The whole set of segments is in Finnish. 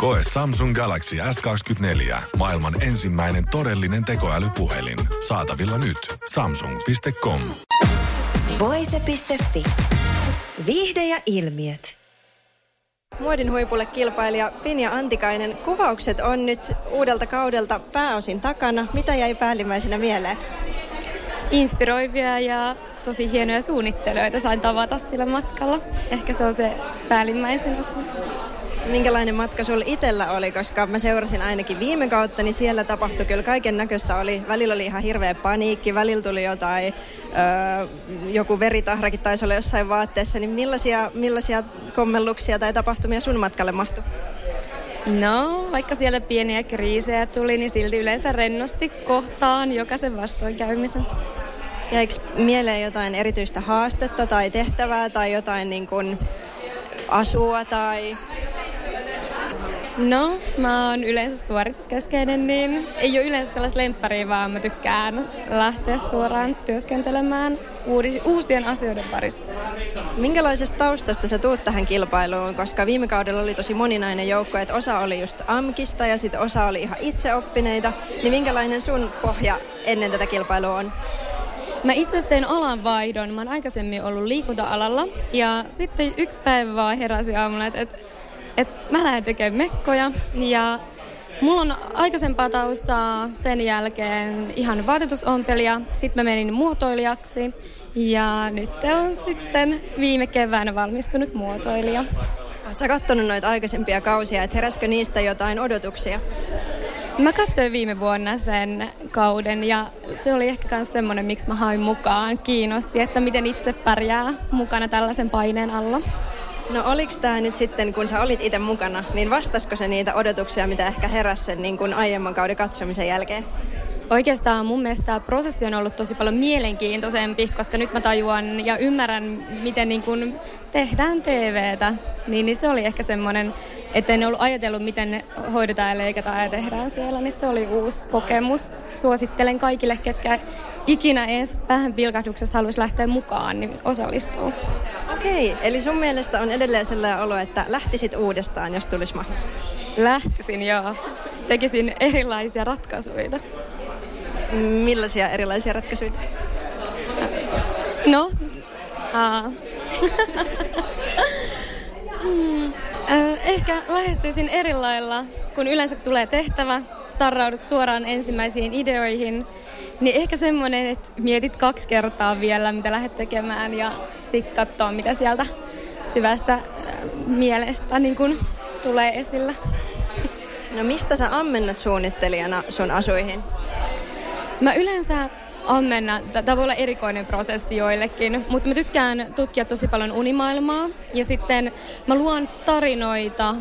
Koe Samsung Galaxy S24. Maailman ensimmäinen todellinen tekoälypuhelin. Saatavilla nyt. Samsung.com. Voise.fi. Viihde ja ilmiöt. Muodin huipulle kilpailija Pinja Antikainen. Kuvaukset on nyt uudelta kaudelta pääosin takana. Mitä jäi päällimmäisenä mieleen? Inspiroivia ja tosi hienoja suunnittelijoita sain tavata sillä matkalla. Ehkä se on se päällimmäisen asia. Minkälainen matka sulla itsellä oli, koska mä seurasin ainakin viime kautta, niin siellä tapahtui kyllä kaiken näköistä. Oli, välillä oli ihan hirveä paniikki, välillä tuli jotain, öö, joku veritahrakin taisi olla jossain vaatteessa. Niin millaisia, millaisia kommelluksia tai tapahtumia sun matkalle mahtui? No, vaikka siellä pieniä kriisejä tuli, niin silti yleensä rennosti kohtaan jokaisen vastoinkäymisen. Jäikö mieleen jotain erityistä haastetta tai tehtävää tai jotain niin kuin asua tai No, mä oon yleensä suorituskeskeinen, niin ei ole yleensä sellaista lempparia, vaan mä tykkään lähteä suoraan työskentelemään uusien asioiden parissa. Minkälaisesta taustasta sä tuut tähän kilpailuun, koska viime kaudella oli tosi moninainen joukko, että osa oli just AMKista ja sitten osa oli ihan itseoppineita, niin minkälainen sun pohja ennen tätä kilpailua on? Mä itse asiassa tein alanvaihdon. Mä oon aikaisemmin ollut liikunta-alalla ja sitten yksi päivä vaan heräsi aamulla, että, että että mä lähden tekemään mekkoja ja Mulla on aikaisempaa taustaa sen jälkeen ihan vaatetusompelia. Sitten mä menin muotoilijaksi ja nyt on sitten viime keväänä valmistunut muotoilija. Oletko katsonut noita aikaisempia kausia, että heräskö niistä jotain odotuksia? Mä katsoin viime vuonna sen kauden ja se oli ehkä myös semmoinen, miksi mä hain mukaan. Kiinnosti, että miten itse pärjää mukana tällaisen paineen alla. No oliko tämä nyt sitten, kun sä olit itse mukana, niin vastasko se niitä odotuksia, mitä ehkä heräsi sen niin kuin aiemman kauden katsomisen jälkeen? Oikeastaan mun mielestä tämä prosessi on ollut tosi paljon mielenkiintoisempi, koska nyt mä tajuan ja ymmärrän, miten niin kun tehdään TVtä. Niin, niin se oli ehkä semmoinen, että en ollut ajatellut, miten hoidetaan ja leikataan ja tehdään siellä, niin se oli uusi kokemus. Suosittelen kaikille, ketkä ikinä edes päähän pilkahduksesta haluaisi lähteä mukaan, niin osallistuu. Okei, eli sun mielestä on edelleen sellainen olo, että lähtisit uudestaan, jos tulisi mahdollista? Lähtisin, joo. Tekisin erilaisia ratkaisuja. Millaisia erilaisia ratkaisuja? No, aa. hmm. Ehkä lähestyisin eri lailla, kun yleensä tulee tehtävä, starraudut suoraan ensimmäisiin ideoihin, niin ehkä semmoinen, että mietit kaksi kertaa vielä, mitä lähdet tekemään ja sitten katsoa, mitä sieltä syvästä mielestä niin kun tulee esille. No mistä sä ammennat suunnittelijana sun asuihin? Mä yleensä ammenna, tämä voi olla erikoinen prosessi joillekin, mutta mä tykkään tutkia tosi paljon unimaailmaa. Ja sitten mä luon tarinoita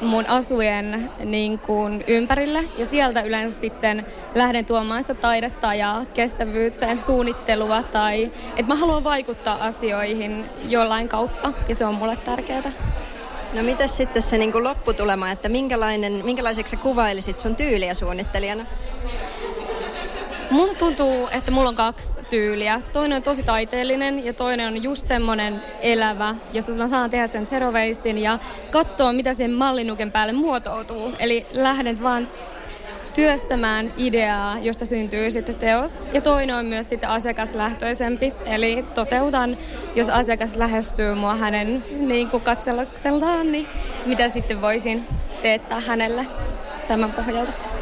mun asujen niin kuin, ympärille ja sieltä yleensä sitten lähden tuomaan sitä taidetta ja kestävyyttä ja suunnittelua tai että mä haluan vaikuttaa asioihin jollain kautta. Ja se on mulle tärkeää. No mitä sitten se niin kuin lopputulema, että minkälainen, minkälaiseksi sä kuvailisit sun tyyliä suunnittelijana? Mulla tuntuu, että mulla on kaksi tyyliä. Toinen on tosi taiteellinen ja toinen on just semmonen elävä, jossa mä saan tehdä sen zero ja katsoa, mitä sen mallinuken päälle muotoutuu. Eli lähden vaan työstämään ideaa, josta syntyy sitten teos. Ja toinen on myös sitten asiakaslähtöisempi, eli toteutan, jos asiakas lähestyy mua hänen niin kuin katselukseltaan, niin mitä sitten voisin teettää hänelle tämän pohjalta.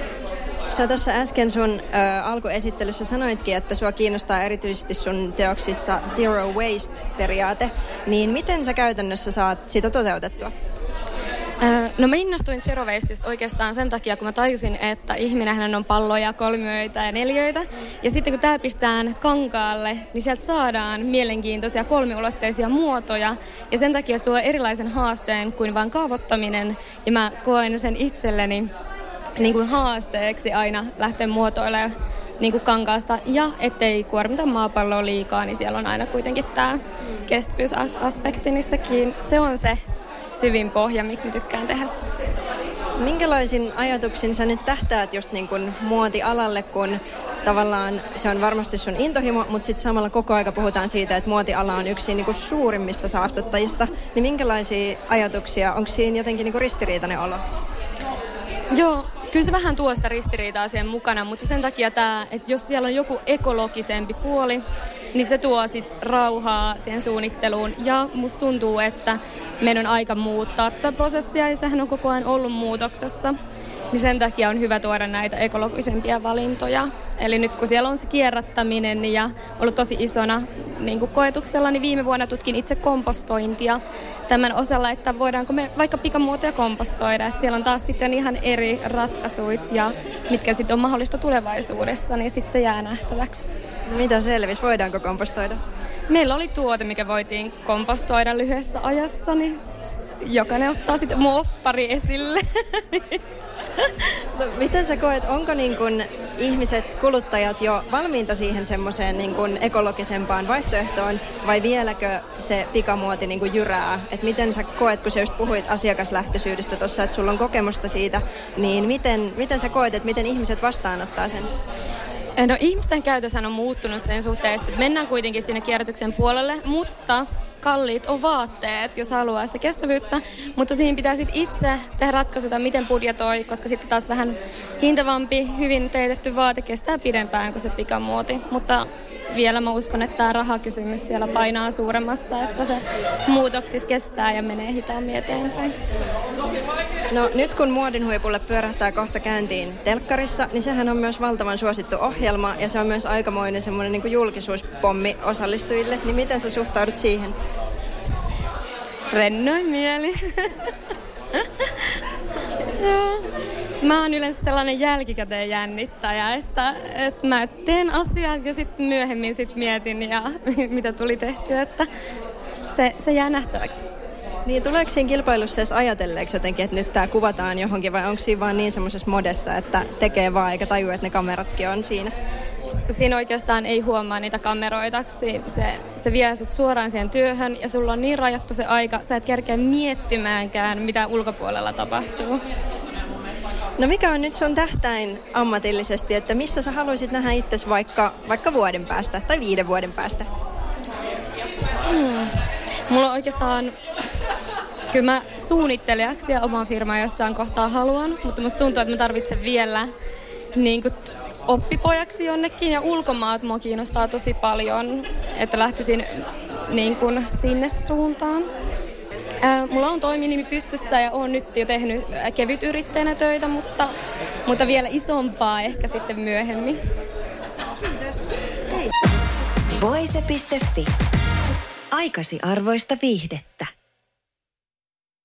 Sä tuossa äsken sun ö, alkuesittelyssä sanoitkin, että sua kiinnostaa erityisesti sun teoksissa zero waste-periaate. Niin miten sä käytännössä saat sitä toteutettua? No mä innostuin Zero Wasteista oikeastaan sen takia, kun mä tajusin, että ihminenhän on palloja, kolmioita ja neljöitä. Ja sitten kun tää pistään kankaalle, niin sieltä saadaan mielenkiintoisia kolmiulotteisia muotoja. Ja sen takia se tuo erilaisen haasteen kuin vain kaavoittaminen. Ja mä koen sen itselleni niin kuin haasteeksi aina lähteä muotoilemaan niin kuin kankaasta ja ettei kuormita maapalloa liikaa, niin siellä on aina kuitenkin tämä kestävyysaspekti, niin sekin, se on se syvin pohja, miksi mä tykkään tehdä sitä. Minkälaisin ajatuksin sä nyt tähtäät just niin kuin muotialalle, kun tavallaan se on varmasti sun intohimo, mutta sitten samalla koko aika puhutaan siitä, että muotiala on yksi niin kuin suurimmista saastuttajista. Niin minkälaisia ajatuksia, onko siinä jotenkin niin kuin ristiriitainen olo? Joo, kyllä se vähän tuo sitä ristiriitaa siihen mukana, mutta sen takia tämä, että jos siellä on joku ekologisempi puoli, niin se tuo sit rauhaa siihen suunnitteluun. Ja musta tuntuu, että meidän on aika muuttaa tätä prosessia ja sehän on koko ajan ollut muutoksessa. Niin sen takia on hyvä tuoda näitä ekologisempia valintoja. Eli nyt kun siellä on se kierrättäminen ja ollut tosi isona niin kuin koetuksella, niin viime vuonna tutkin itse kompostointia tämän osalla, että voidaanko me vaikka pikamuotoja kompostoida. Että siellä on taas sitten ihan eri ratkaisuit ja mitkä sitten on mahdollista tulevaisuudessa, niin sitten se jää nähtäväksi. Mitä selvisi? Voidaanko kompostoida? Meillä oli tuote, mikä voitiin kompostoida lyhyessä ajassa, niin jokainen ottaa sitten muoppari esille. No, miten sä koet, onko niin kun ihmiset, kuluttajat jo valmiita siihen semmoiseen niin ekologisempaan vaihtoehtoon vai vieläkö se pikamuoti niin jyrää? Et miten sä koet, kun sä just puhuit asiakaslähtöisyydestä tuossa, että sulla on kokemusta siitä, niin miten, miten sä koet, että miten ihmiset vastaanottaa sen? No ihmisten käytössä on muuttunut sen suhteen, että mennään kuitenkin sinne kierrätyksen puolelle, mutta kalliit on vaatteet, jos haluaa sitä kestävyyttä, mutta siinä pitää sitten itse tehdä ratkaisuta, miten budjetoi, koska sitten taas vähän hintavampi, hyvin teetetty vaate kestää pidempään kuin se pikamuoti, mutta vielä mä uskon, että tämä rahakysymys siellä painaa suuremmassa, että se muutoksissa kestää ja menee hitaammin eteenpäin. No nyt kun muodin huipulle pyörähtää kohta käyntiin telkkarissa, niin sehän on myös valtavan suosittu ohjelma ja se on myös aikamoinen semmoinen niin julkisuuspommi osallistujille. Niin miten sä suhtaudut siihen? Rennoin mieli. Mä oon yleensä sellainen jälkikäteen jännittäjä, että, että mä teen asiat ja sitten myöhemmin sit mietin ja mitä tuli tehtyä, että se, se jää nähtäväksi. Niin tuleeko siinä kilpailussa edes ajatelleeksi jotenkin, että nyt tämä kuvataan johonkin vai onko siinä vaan niin semmoisessa modessa, että tekee vaan eikä tajua, että ne kameratkin on siinä? Siinä oikeastaan ei huomaa niitä kameroita. Se, se vie sut suoraan siihen työhön ja sulla on niin rajattu se aika, sä et kerkeä miettimäänkään, mitä ulkopuolella tapahtuu. No mikä on nyt sun tähtäin ammatillisesti, että missä sä haluaisit nähdä itsesi vaikka, vaikka vuoden päästä tai viiden vuoden päästä? Hmm. Mulla on oikeastaan Kyllä mä suunnittelijaksi ja oman firman jossain kohtaa haluan, mutta musta tuntuu, että mä tarvitsen vielä niin kuin, oppipojaksi jonnekin ja ulkomaat mua kiinnostaa tosi paljon, että lähtisin niin kuin, sinne suuntaan. Ää, mulla on toiminimi pystyssä ja on nyt jo tehnyt kevyt yrittäjänä töitä, mutta, mutta vielä isompaa ehkä sitten myöhemmin. Kiitos. Hei. Voise.fi. Aikasi arvoista viihdettä.